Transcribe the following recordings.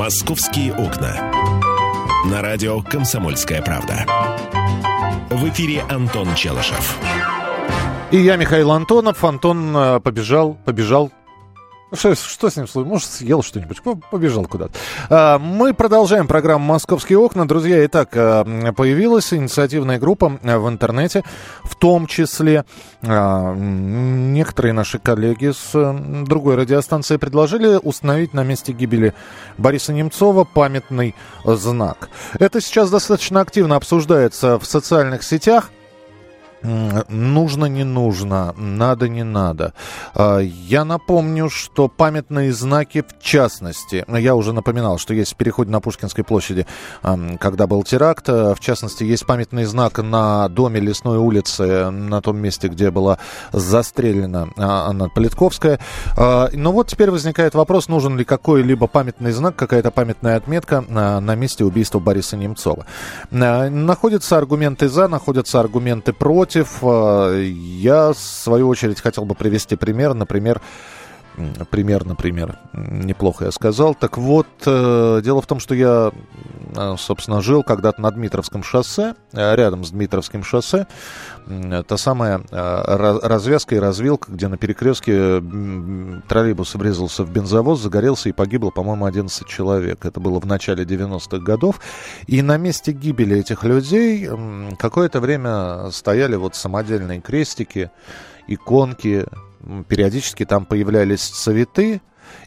«Московские окна». На радио «Комсомольская правда». В эфире Антон Челышев. И я, Михаил Антонов. Антон э, побежал, побежал что, что с ним случилось? Может, съел что-нибудь? Побежал куда-то. А, мы продолжаем программу «Московские окна». Друзья, итак, э, появилась инициативная группа э, в интернете, в том числе а, некоторые наши коллеги с другой радиостанции предложили установить на месте гибели Бориса Немцова памятный знак. Это сейчас достаточно активно обсуждается в социальных сетях нужно, не нужно, надо, не надо. А, я напомню, что памятные знаки в частности, я уже напоминал, что есть в переходе на Пушкинской площади, когда был теракт, в частности, есть памятный знак на доме Лесной улицы, на том месте, где была застрелена Анна Политковская. А, но вот теперь возникает вопрос, нужен ли какой-либо памятный знак, какая-то памятная отметка на месте убийства Бориса Немцова. Находятся аргументы за, находятся аргументы против против. Э, я, в свою очередь, хотел бы привести пример. Например, пример, например, неплохо я сказал. Так вот, э, дело в том, что я, э, собственно, жил когда-то на Дмитровском шоссе, рядом с Дмитровским шоссе. Та самая развязка и развилка, где на перекрестке троллейбус врезался в бензовоз, загорелся и погибло, по-моему, 11 человек. Это было в начале 90-х годов. И на месте гибели этих людей какое-то время стояли вот самодельные крестики, иконки, периодически там появлялись цветы,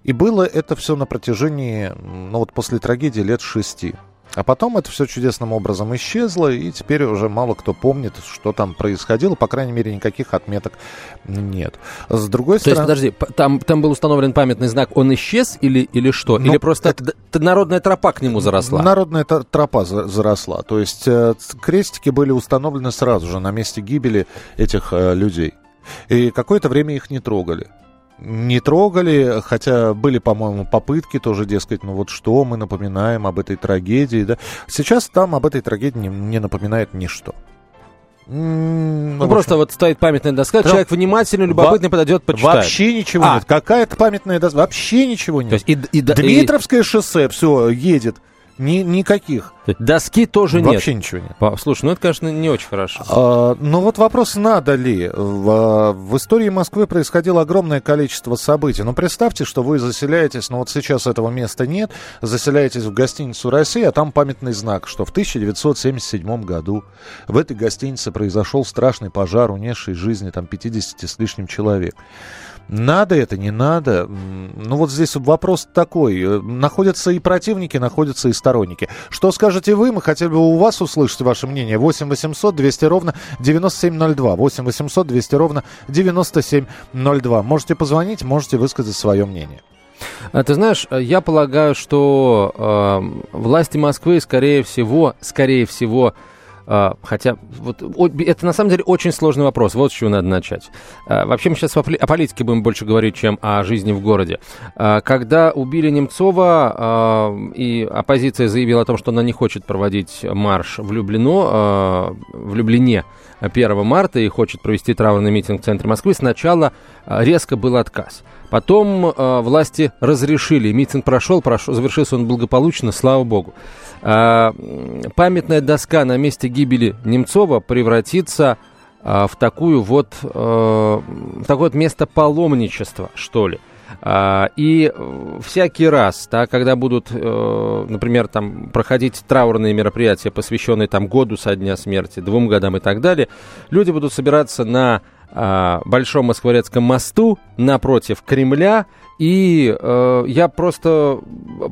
и было это все на протяжении, ну вот после трагедии лет шести. А потом это все чудесным образом исчезло, и теперь уже мало кто помнит, что там происходило. По крайней мере, никаких отметок нет. С другой То стороны... То есть, подожди, там, там был установлен памятный знак, он исчез или, или что? Ну, или просто это... народная тропа к нему заросла? Народная тропа заросла. То есть э, крестики были установлены сразу же на месте гибели этих э, людей. И какое-то время их не трогали. Не трогали, хотя были, по-моему, попытки тоже, дескать, ну вот что мы напоминаем об этой трагедии. Да? Сейчас там об этой трагедии не, не напоминает ничто. Ну, ну просто вот стоит памятная доска, Трав... человек внимательно, любопытный Во... подойдет, почитает. Вообще ничего а. нет. Какая-то памятная доска, вообще ничего нет. То есть и, и, Дмитровское и... шоссе, все, едет. Ни, никаких. Доски тоже Вообще нет. Вообще ничего нет. Слушай, ну это, конечно, не очень хорошо. А, ну вот вопрос, надо ли. В, в истории Москвы происходило огромное количество событий. Ну представьте, что вы заселяетесь, ну вот сейчас этого места нет, заселяетесь в гостиницу «Россия», а там памятный знак, что в 1977 году в этой гостинице произошел страшный пожар, унесший жизни там 50 с лишним человек. Надо это, не надо. Ну вот здесь вопрос такой. Э, находятся и противники, находятся и сторонники. Что скажете вы? Мы хотели бы у вас услышать ваше мнение. 8 800 200 ровно 9702. 8 800 200 ровно 9702. Можете позвонить, можете высказать свое мнение. А ты знаешь, я полагаю, что э, власти Москвы, скорее всего, скорее всего, хотя вот это на самом деле очень сложный вопрос. Вот с чего надо начать. А, вообще мы сейчас о политике будем больше говорить, чем о жизни в городе. А, когда убили Немцова, и оппозиция заявила о том, что она не хочет проводить марш в Люблино, в Люблине 1 марта и хочет провести траурный митинг в центре Москвы, сначала резко был отказ. Потом э, власти разрешили, митинг прошел, прошел, завершился он благополучно, слава богу. Э, памятная доска на месте гибели Немцова превратится э, в такую вот, э, в такое вот место паломничества, что ли. И всякий раз, да, когда будут, uh, например, там, проходить траурные мероприятия, посвященные там, году со дня смерти, двум годам и так далее, люди будут собираться на э, Большом Москворецком мосту напротив Кремля. И э, я просто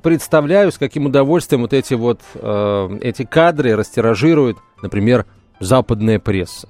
представляю, с каким удовольствием вот эти вот э, эти кадры растиражирует, например, западная пресса.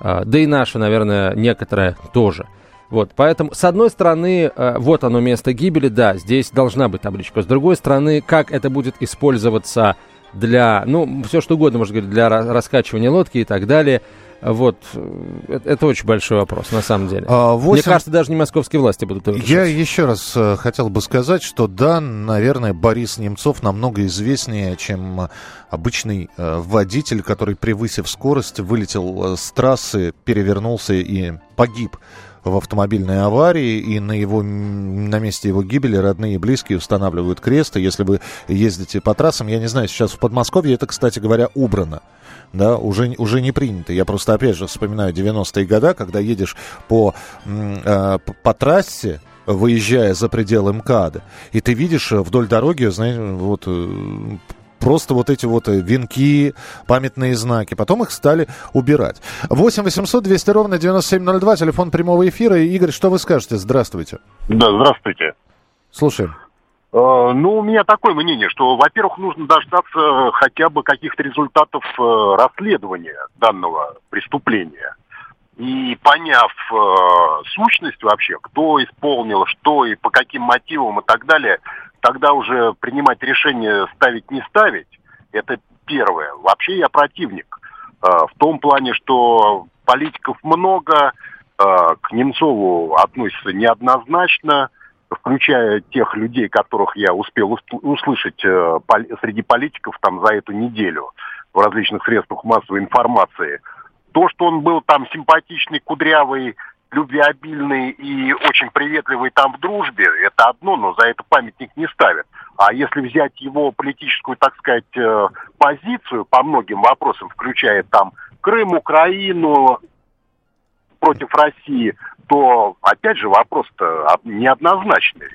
Э, да и наша, наверное, некоторая тоже. Вот, поэтому, с одной стороны, э, вот оно место гибели, да, здесь должна быть табличка. С другой стороны, как это будет использоваться для, ну, все что угодно, можно говорить, для раскачивания лодки и так далее – вот, э, это очень большой вопрос, на самом деле. А, 8... Мне кажется, даже не московские власти будут решать. Я еще раз э, хотел бы сказать, что да, наверное, Борис Немцов намного известнее, чем обычный водитель, который, превысив скорость, вылетел с трассы, перевернулся и погиб в автомобильной аварии, и на, его, на месте его гибели родные и близкие устанавливают крест. И если вы ездите по трассам, я не знаю, сейчас в Подмосковье это, кстати говоря, убрано да, уже, уже не принято. Я просто, опять же, вспоминаю 90-е годы, когда едешь по, э, по трассе, выезжая за пределы МКАДа, и ты видишь вдоль дороги, знаешь, вот э, просто вот эти вот э, венки, памятные знаки. Потом их стали убирать. 8 800 200 ровно 9702, телефон прямого эфира. Игорь, что вы скажете? Здравствуйте. Да, здравствуйте. Слушаем. Э, ну, у меня такое мнение, что, во-первых, нужно дождаться хотя бы каких-то результатов э, расследования данного преступления. И поняв э, сущность вообще, кто исполнил, что и по каким мотивам и так далее, тогда уже принимать решение ставить, не ставить, это первое. Вообще я противник. Э, в том плане, что политиков много, э, к Немцову относятся неоднозначно, включая тех людей, которых я успел услышать э, среди политиков там за эту неделю в различных средствах массовой информации. То, что он был там симпатичный, кудрявый, любвеобильный и очень приветливый там в дружбе, это одно, но за это памятник не ставят. А если взять его политическую, так сказать, э, позицию по многим вопросам, включая там Крым, Украину, против России, то, опять же, вопрос-то неоднозначный.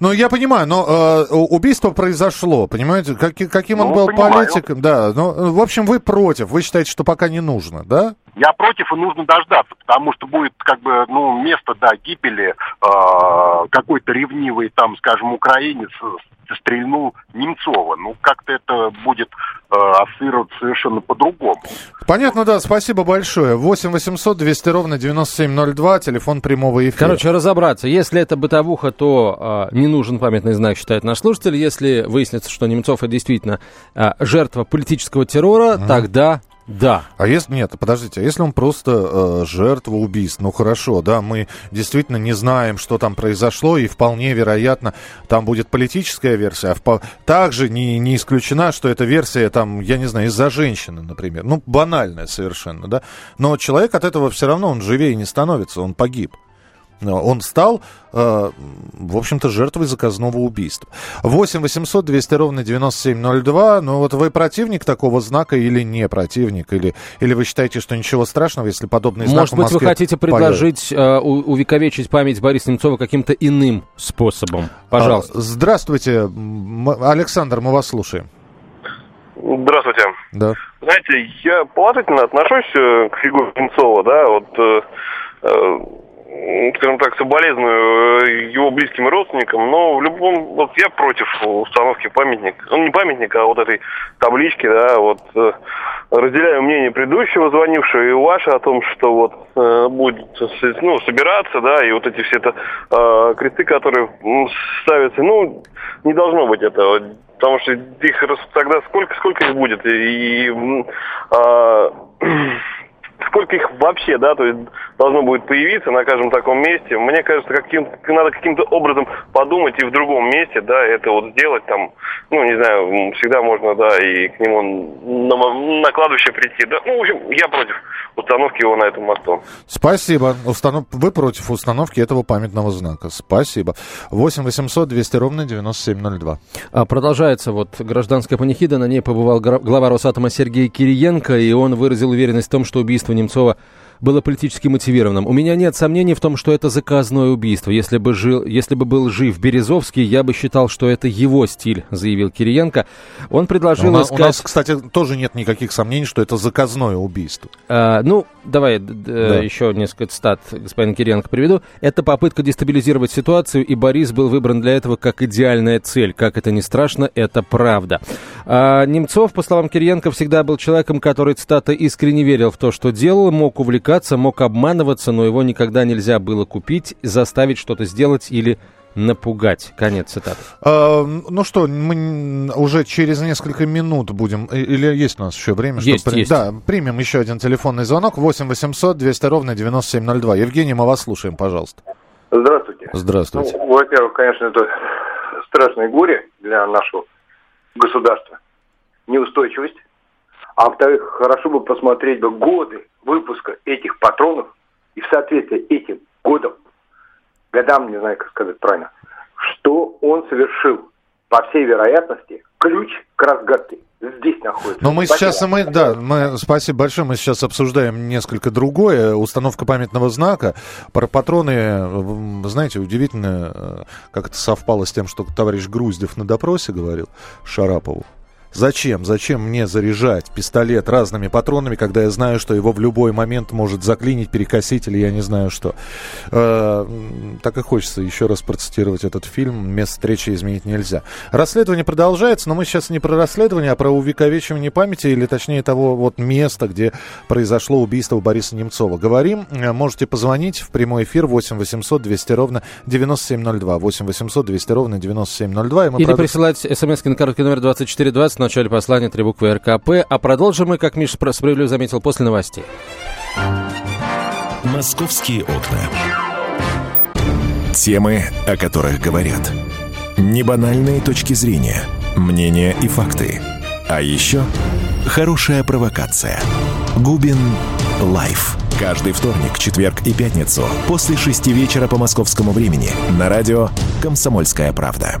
Ну, я понимаю, но э, убийство произошло, понимаете? Как, каким он ну, был понимаю. политиком, да. Ну, в общем, вы против, вы считаете, что пока не нужно, да? Я против и нужно дождаться, потому что будет как бы, ну, место, да, гибели э, какой-то ревнивый, там, скажем, украинец стрельнул Немцова. Ну, как-то это будет э, ассоциироваться совершенно по-другому. Понятно, да, спасибо большое. 8 800 200 ровно 9702, телефон прямого эфира. Короче, разобраться. Если это бытовуха, то э, не нужен памятный знак, считает наш слушатель. Если выяснится, что Немцов это действительно э, жертва политического террора, угу. тогда да. А если нет, подождите, а если он просто э, жертва убийств, ну хорошо, да, мы действительно не знаем, что там произошло, и вполне вероятно, там будет политическая версия, а также не, не исключена, что эта версия там, я не знаю, из-за женщины, например. Ну, банальная совершенно, да. Но человек от этого все равно, он живее не становится, он погиб он стал, э, в общем-то, жертвой заказного убийства. 8 800 200 ровно 9702. Ну вот вы противник такого знака или не противник? Или, или вы считаете, что ничего страшного, если подобный знак Может быть, вы хотите предложить э, увековечить память Бориса Немцова каким-то иным способом? Пожалуйста. А, здравствуйте, Александр, мы вас слушаем. Здравствуйте. Да. Знаете, я положительно отношусь э, к фигуре Немцова, да, вот э скажем так, соболезную э, его близким родственникам, но в любом, вот я против установки памятника, ну не памятника, а вот этой таблички, да, вот э, разделяю мнение предыдущего звонившего и ваше о том, что вот э, будет, ну, собираться, да, и вот эти все это кресты, которые ставятся, ну, не должно быть этого, потому что их тогда сколько, сколько их будет, и, и э, сколько их вообще, да, то есть должно будет появиться на каждом таком месте. Мне кажется, каким надо каким-то образом подумать и в другом месте, да, это вот сделать там, ну, не знаю, всегда можно, да, и к нему на, на кладбище прийти, да. Ну, в общем, я против установки его на этом мосту. Спасибо. Установ... Вы против установки этого памятного знака. Спасибо. 8 800 200 ровно 9702. А, продолжается вот гражданская панихида. На ней побывал глава Росатома Сергей Кириенко, и он выразил уверенность в том, что убийство Немцова было политически мотивированным. У меня нет сомнений в том, что это заказное убийство. Если бы, жил, если бы был жив Березовский, я бы считал, что это его стиль, заявил Кириенко. Он предложил у нас, искать... У нас, кстати, тоже нет никаких сомнений, что это заказное убийство. А, ну, давай да. еще несколько цитат господин Кириенко приведу. Это попытка дестабилизировать ситуацию, и Борис был выбран для этого как идеальная цель. Как это ни страшно, это правда. А, Немцов, по словам Кириенко, всегда был человеком, который, цитата, искренне верил в то, что делал, мог увлекаться, мог обманываться, но его никогда нельзя было купить, заставить что-то сделать или напугать. Конец цитаты. А, ну что, мы уже через несколько минут будем, или есть у нас еще время? Есть, при... есть. Да, примем еще один телефонный звонок. 8 800 200 ровно 9702. Евгений, мы вас слушаем, пожалуйста. Здравствуйте. Здравствуйте. Ну, во-первых, конечно, это страшное горе для нашего государства. Неустойчивость. А во-вторых, хорошо бы посмотреть бы годы выпуска этих патронов и в соответствии этим годам, годам, не знаю, как сказать правильно, что он совершил, по всей вероятности, ключ к разгадке здесь находится. Но мы сейчас, мы, да, мы, спасибо большое, мы сейчас обсуждаем несколько другое. Установка памятного знака. Про патроны, знаете, удивительно, э, как это совпало с тем, что товарищ Груздев на допросе говорил Шарапову. Зачем? Зачем мне заряжать пистолет разными патронами, когда я знаю, что его в любой момент может заклинить, перекосить или я не знаю что. Э, так и хочется еще раз процитировать этот фильм. Место встречи изменить нельзя. Расследование продолжается, но мы сейчас не про расследование, а про увековечивание памяти, или точнее того вот места, где произошло убийство Бориса Немцова. Говорим, э, можете позвонить в прямой эфир 8 800 200 ровно 9702. 8 800 200 ровно 9702. И мы Или прод... присылать смс на короткий номер 2420 в начале послания три буквы РКП. А продолжим мы, как Миша справедливо заметил, после новостей. Московские окна. Темы, о которых говорят. Небанальные точки зрения, мнения и факты. А еще хорошая провокация. Губин Live. Каждый вторник, четверг и пятницу после шести вечера по московскому времени на радио «Комсомольская правда».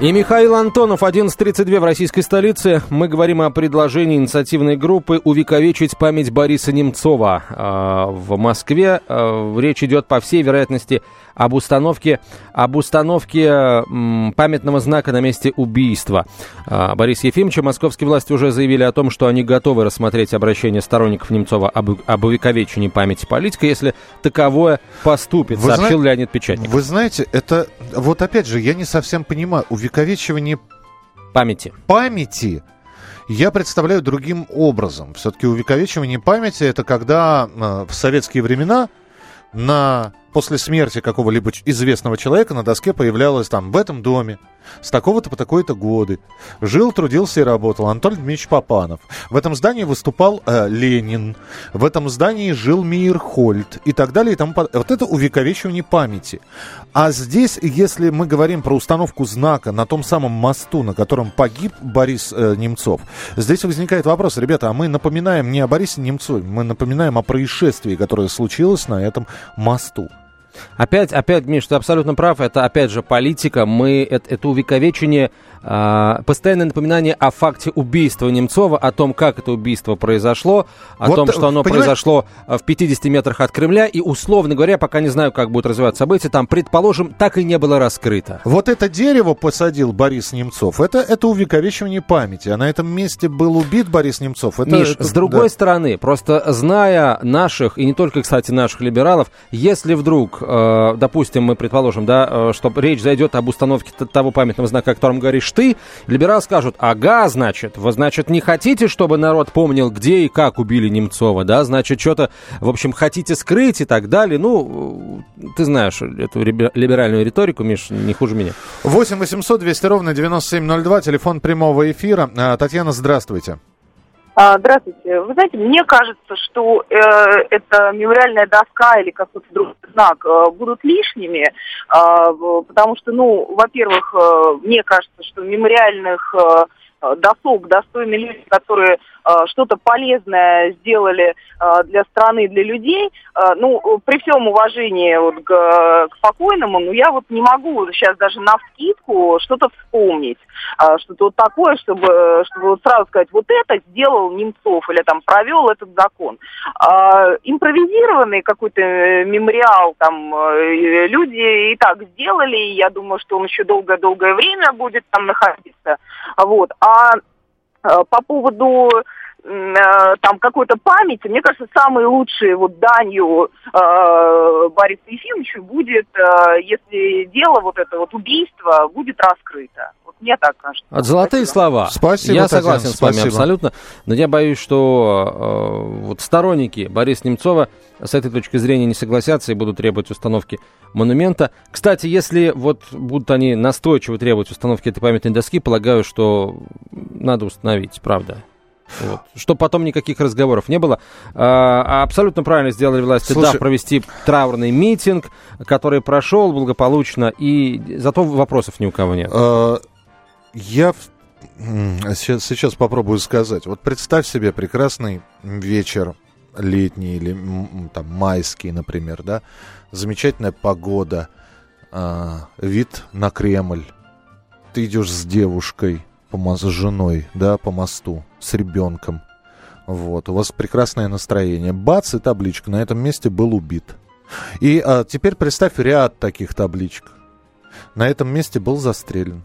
И Михаил Антонов, 11.32 в российской столице. Мы говорим о предложении инициативной группы увековечить память Бориса Немцова э, в Москве. Э, речь идет, по всей вероятности, об установке, об установке м, памятного знака на месте убийства. А, Борис Ефимович, московские власти уже заявили о том, что они готовы рассмотреть обращение сторонников Немцова об, об увековечении памяти политика, если таковое поступит, вы сообщил зна... Леонид Печатник. Вы знаете, это вот опять же, я не совсем понимаю, увековечивание памяти. Памяти я представляю другим образом. Все-таки увековечивание памяти это когда э, в советские времена на после смерти какого-либо известного человека на доске появлялось там в этом доме с такого-то по такой-то годы. Жил, трудился и работал Антон Дмитриевич Попанов. В этом здании выступал э, Ленин. В этом здании жил Мейерхольд и так далее. И тому под... Вот это увековечивание памяти. А здесь, если мы говорим про установку знака на том самом мосту, на котором погиб Борис э, Немцов, здесь возникает вопрос, ребята, а мы напоминаем не о Борисе Немцове, мы напоминаем о происшествии, которое случилось на этом мосту. Опять, опять, Миш, ты абсолютно прав. Это, опять же, политика. Мы, это, это увековечение а, постоянное напоминание о факте убийства Немцова, о том, как это убийство произошло, о вот, том, что оно понимаешь? произошло в 50 метрах от Кремля, и, условно говоря, пока не знаю, как будут развиваться события, там, предположим, так и не было раскрыто. Вот это дерево посадил Борис Немцов, это, это увековечивание памяти, а на этом месте был убит Борис Немцов. Это, Миш, это, с другой да. стороны, просто зная наших, и не только, кстати, наших либералов, если вдруг, э, допустим, мы предположим, да, э, что речь зайдет об установке того памятного знака, о котором говоришь ты, либералы скажут, ага, значит, вы, значит, не хотите, чтобы народ помнил, где и как убили Немцова, да, значит, что-то, в общем, хотите скрыть и так далее. Ну, ты знаешь эту либеральную риторику, Миш, не хуже меня. 8 800 200 ровно 9702, телефон прямого эфира. А, Татьяна, здравствуйте. А, здравствуйте. Вы знаете, мне кажется, что э, эта мемориальная доска или какой-то другой знак э, будут лишними, э, потому что, ну, во-первых, э, мне кажется, что мемориальных э, досуг достойны люди, которые что-то полезное сделали э, для страны, для людей. Э, ну, при всем уважении вот к, к покойному, ну, я вот не могу сейчас даже на вскидку что-то вспомнить, э, что-то вот такое, чтобы, чтобы вот сразу сказать, вот это сделал Немцов или там провел этот закон. Э, импровизированный какой-то мемориал там э, люди и так сделали, и я думаю, что он еще долгое-долгое время будет там находиться. Вот. А э, по поводу э, там какой-то памяти, мне кажется, самой лучшей вот данью э, Борису Ефимовичу будет, э, если дело вот это вот убийство будет раскрыто. Вот мне так кажется. От золотые спасибо. слова. Спасибо, Я согласен Татьяна, с вами спасибо. абсолютно. Но я боюсь, что э, вот сторонники Бориса Немцова с этой точки зрения не согласятся и будут требовать установки монумента. Кстати, если вот будут они настойчиво требовать установки этой памятной доски, полагаю, что надо установить, правда. Вот. Чтобы потом никаких разговоров не было. А, абсолютно правильно сделали власти, Слушай... да, провести траурный митинг, который прошел благополучно, и зато вопросов ни у кого нет. А, я сейчас, сейчас попробую сказать. Вот представь себе прекрасный вечер летний или там майский, например, да, замечательная погода, э, вид на Кремль, ты идешь с девушкой, по, с женой, да, по мосту, с ребенком, вот, у вас прекрасное настроение, бац, и табличка, на этом месте был убит. И а, теперь представь ряд таких табличек. На этом месте был застрелен.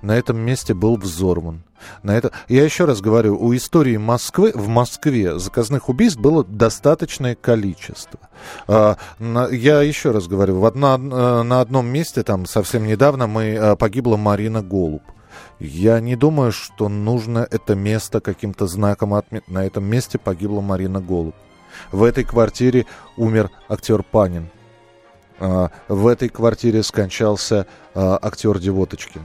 На этом месте был взорван. На это... Я еще раз говорю, у истории Москвы, в Москве заказных убийств было достаточное количество. А, я еще раз говорю, в одно, э, на одном месте, там совсем недавно, мы, э, погибла Марина Голуб. Я не думаю, что нужно это место каким-то знаком отметить. На этом месте погибла Марина Голуб. В этой квартире умер актер Панин. А, в этой квартире скончался а, актер Девоточкин.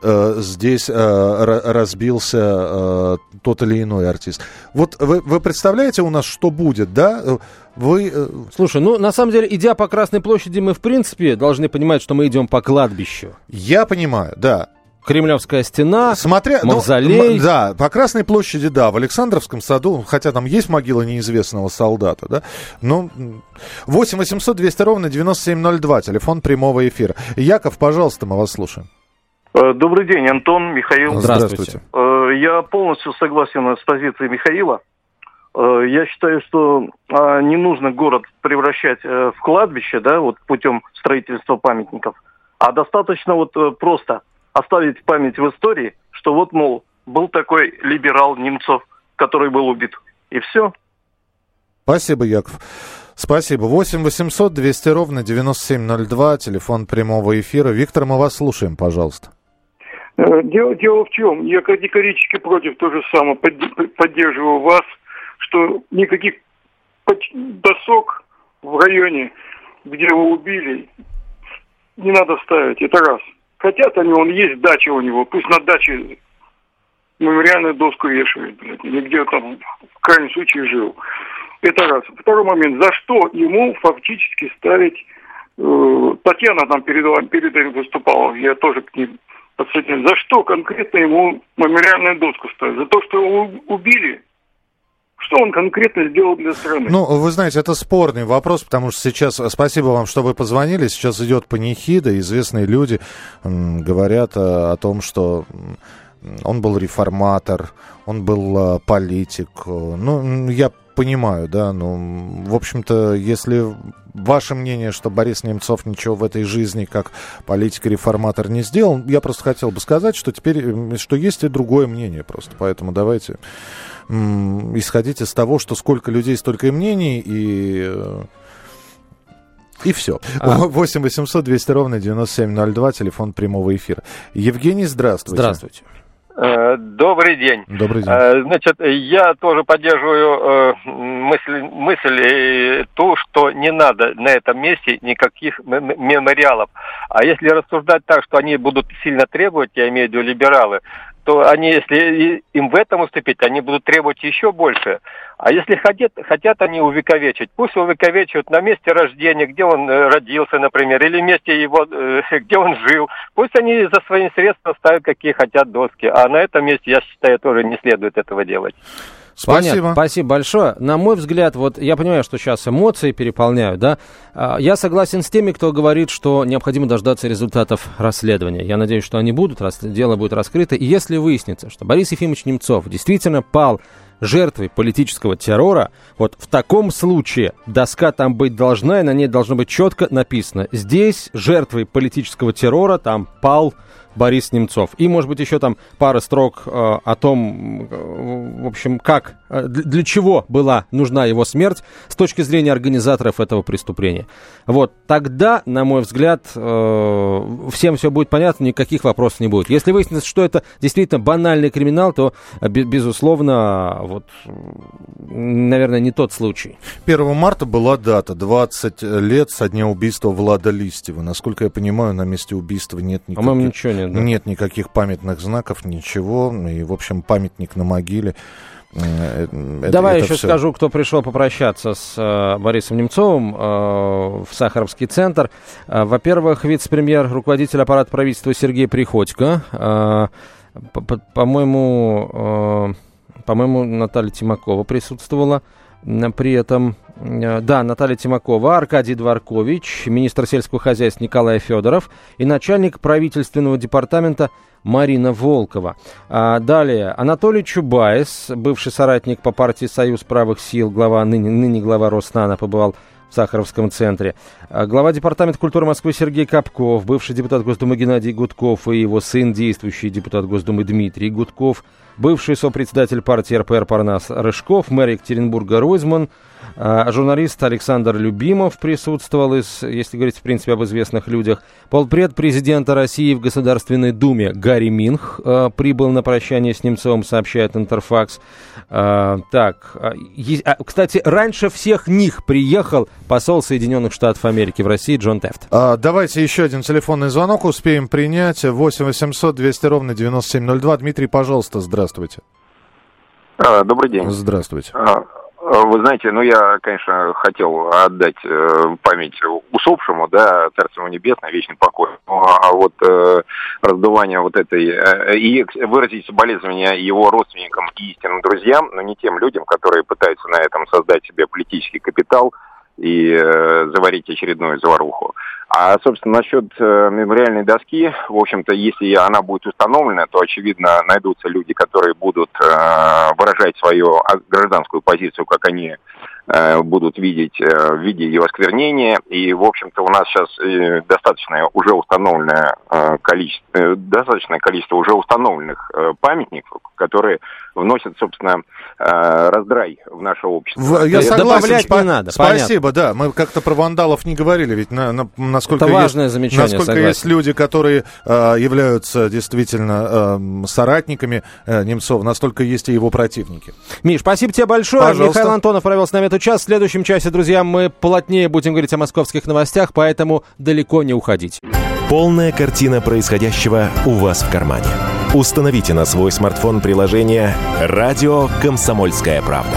Э, здесь э, разбился э, тот или иной артист. Вот вы, вы представляете у нас, что будет, да? Вы... Слушай, ну, на самом деле, идя по Красной площади, мы, в принципе, должны понимать, что мы идем по кладбищу. Я понимаю, да. Кремлевская стена, Смотря, ну, мавзолей. Ну, да, по Красной площади, да, в Александровском саду, хотя там есть могила неизвестного солдата, да, ну, 8 800 200 ровно 9702, телефон прямого эфира. Яков, пожалуйста, мы вас слушаем. Э, добрый день, Антон, Михаил. Здравствуйте. Э, я полностью согласен с позицией Михаила. Э, я считаю, что а, не нужно город превращать в кладбище, да, вот путем строительства памятников, а достаточно вот просто оставить память в истории, что вот, мол, был такой либерал Немцов, который был убит. И все. Спасибо, Яков. Спасибо. 8 800 200 ровно 9702, телефон прямого эфира. Виктор, мы вас слушаем, пожалуйста. Э, дело, дело в чем? Я категорически против то же самое. Поддерживаю вас, что никаких досок в районе, где его убили, не надо ставить. Это раз. Хотят они, он есть дача у него, пусть на даче мемориальную доску вешают, блядь, или где там в крайнем случае жил. Это раз. Второй момент. За что ему фактически ставить... Э, Татьяна там перед, перед этим выступала, я тоже к ней подсоединен. За что конкретно ему мемориальную доску ставить? За то, что его убили? Что он конкретно сделал для страны? Ну, вы знаете, это спорный вопрос, потому что сейчас, спасибо вам, что вы позвонили, сейчас идет панихида, известные люди говорят о, о том, что он был реформатор, он был э, политик. Ну, я понимаю, да, ну, в общем-то, если ваше мнение, что Борис Немцов ничего в этой жизни как политик-реформатор не сделал, я просто хотел бы сказать, что теперь, что есть и другое мнение просто, поэтому давайте исходить из того, что сколько людей, столько и мнений, и и все. А... 8 800 200 ровно 9702, телефон прямого эфира. Евгений, здравствуйте. Здравствуйте. Э, добрый день. Добрый день. Э, значит, я тоже поддерживаю э, мысль, мысль ту, что не надо на этом месте никаких мемориалов. А если рассуждать так, что они будут сильно требовать, я имею в виду либералы, то они, если им в этом уступить, они будут требовать еще больше. А если хотят, хотят они увековечить, пусть увековечивают на месте рождения, где он э, родился, например, или месте его, э, где он жил. Пусть они за свои средства ставят, какие хотят доски. А на этом месте, я считаю, тоже не следует этого делать. Спасибо. Понятно. Спасибо большое. На мой взгляд, вот я понимаю, что сейчас эмоции переполняют, да. А, я согласен с теми, кто говорит, что необходимо дождаться результатов расследования. Я надеюсь, что они будут, дело будет раскрыто. И если выяснится, что Борис Ефимович Немцов действительно пал жертвой политического террора, вот в таком случае доска там быть должна, и на ней должно быть четко написано. Здесь жертвой политического террора там пал Борис Немцов. И, может быть, еще там пара строк э, о том, э, в общем, как, э, для чего была нужна его смерть с точки зрения организаторов этого преступления. Вот тогда, на мой взгляд, э, всем все будет понятно, никаких вопросов не будет. Если выяснится, что это действительно банальный криминал, то, безусловно, вот, наверное, не тот случай. 1 марта была дата, 20 лет со дня убийства Влада Листьева. Насколько я понимаю, на месте убийства нет никаких... По-моему, ничего нет. Да? Нет никаких памятных знаков, ничего. И, в общем, памятник на могиле обсудили. Э, это- Давай это еще всё. скажу, кто пришел попрощаться с э, Борисом Немцовым э, в Сахаровский центр. Э, во-первых, вице-премьер, руководитель аппарата правительства Сергей Приходько. Э, по- по- по-моему, э, по-моему, Наталья Тимакова присутствовала. При этом, э, да, Наталья Тимакова, Аркадий Дворкович, министр сельского хозяйства Николай Федоров и начальник правительственного департамента Марина Волкова. А, далее, Анатолий Чубайс, бывший соратник по партии «Союз правых сил», глава, ныне, ныне глава Роснана, побывал в Сахаровском центре. А, Глава Департамента культуры Москвы Сергей Капков, бывший депутат Госдумы Геннадий Гудков и его сын, действующий депутат Госдумы Дмитрий Гудков, бывший сопредседатель партии РПР Парнас Рыжков, мэр Екатеринбурга Ройзман, журналист Александр Любимов присутствовал, из, если говорить, в принципе, об известных людях. Полпред президента России в Государственной Думе Гарри Минх а, прибыл на прощание с Немцовым, сообщает Интерфакс. А, так, а, е- а, кстати, раньше всех них приехал посол Соединенных Штатов Америки в России Джон Тефт. А, давайте еще один телефонный звонок успеем принять. 8 800 200 ровно 9702. Дмитрий, пожалуйста, здравствуйте. А, Добрый день. Здравствуйте. А, Вы знаете, ну я, конечно, хотел отдать э, память усопшему, да, Царство небесное, вечный покой. Ну, а вот э, раздувание вот этой э, и выразить соболезнования его родственникам и истинным друзьям, но не тем людям, которые пытаются на этом создать себе политический капитал и э, заварить очередную заваруху. А, собственно, насчет э, мемориальной доски, в общем-то, если она будет установлена, то, очевидно, найдутся люди, которые будут э, выражать свою а, гражданскую позицию, как они э, будут видеть э, в виде ее осквернения. И, в общем-то, у нас сейчас э, достаточное уже установленное э, количество, э, достаточное количество уже установленных э, памятников, которые вносят, собственно, э, раздрай в наше общество. В- я согласен. добавлять спа- не надо, Спасибо, да. Мы как-то про вандалов не говорили, ведь на- на- насколько Это есть- важное замечание, насколько согласен. есть люди, которые э, являются действительно эм, соратниками э, Немцова, настолько есть и его противники. Миш, спасибо тебе большое. Пожалуйста. Михаил Антонов провел с нами этот час. В следующем часе, друзья, мы плотнее будем говорить о московских новостях, поэтому далеко не уходить. Полная картина происходящего у вас в кармане. Установите на свой смартфон приложение «Радио Комсомольская правда».